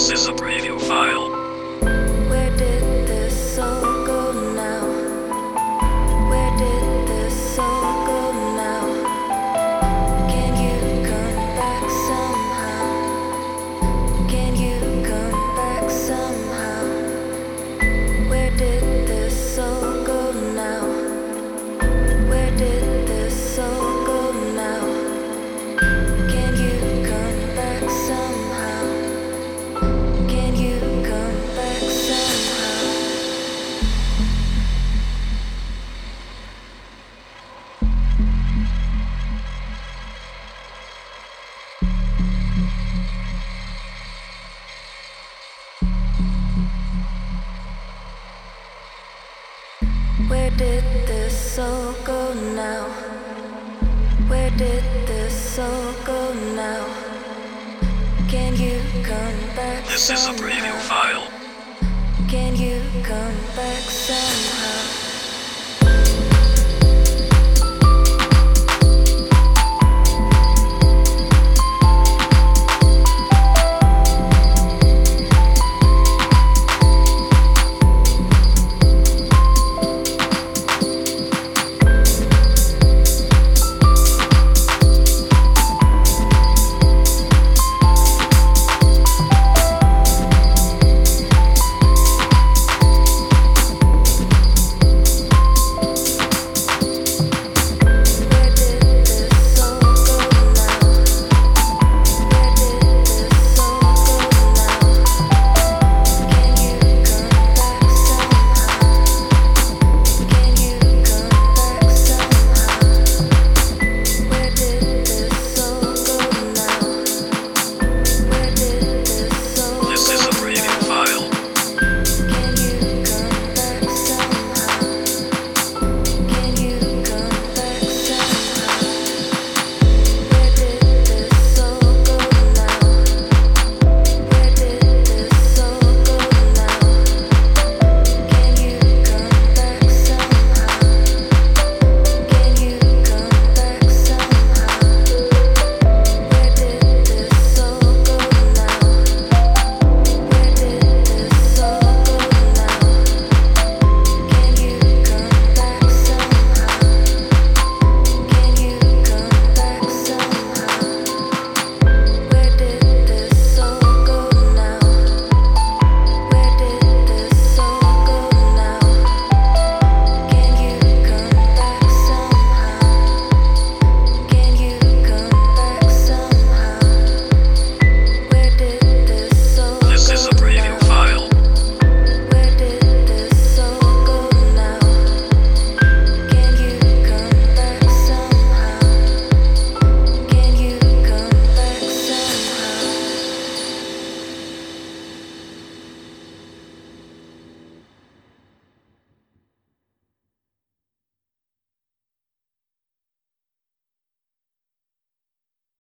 criticism. Where did this all go now? Where did this all go now? Can you come back? Somehow? is a preview file. Can you come back somehow?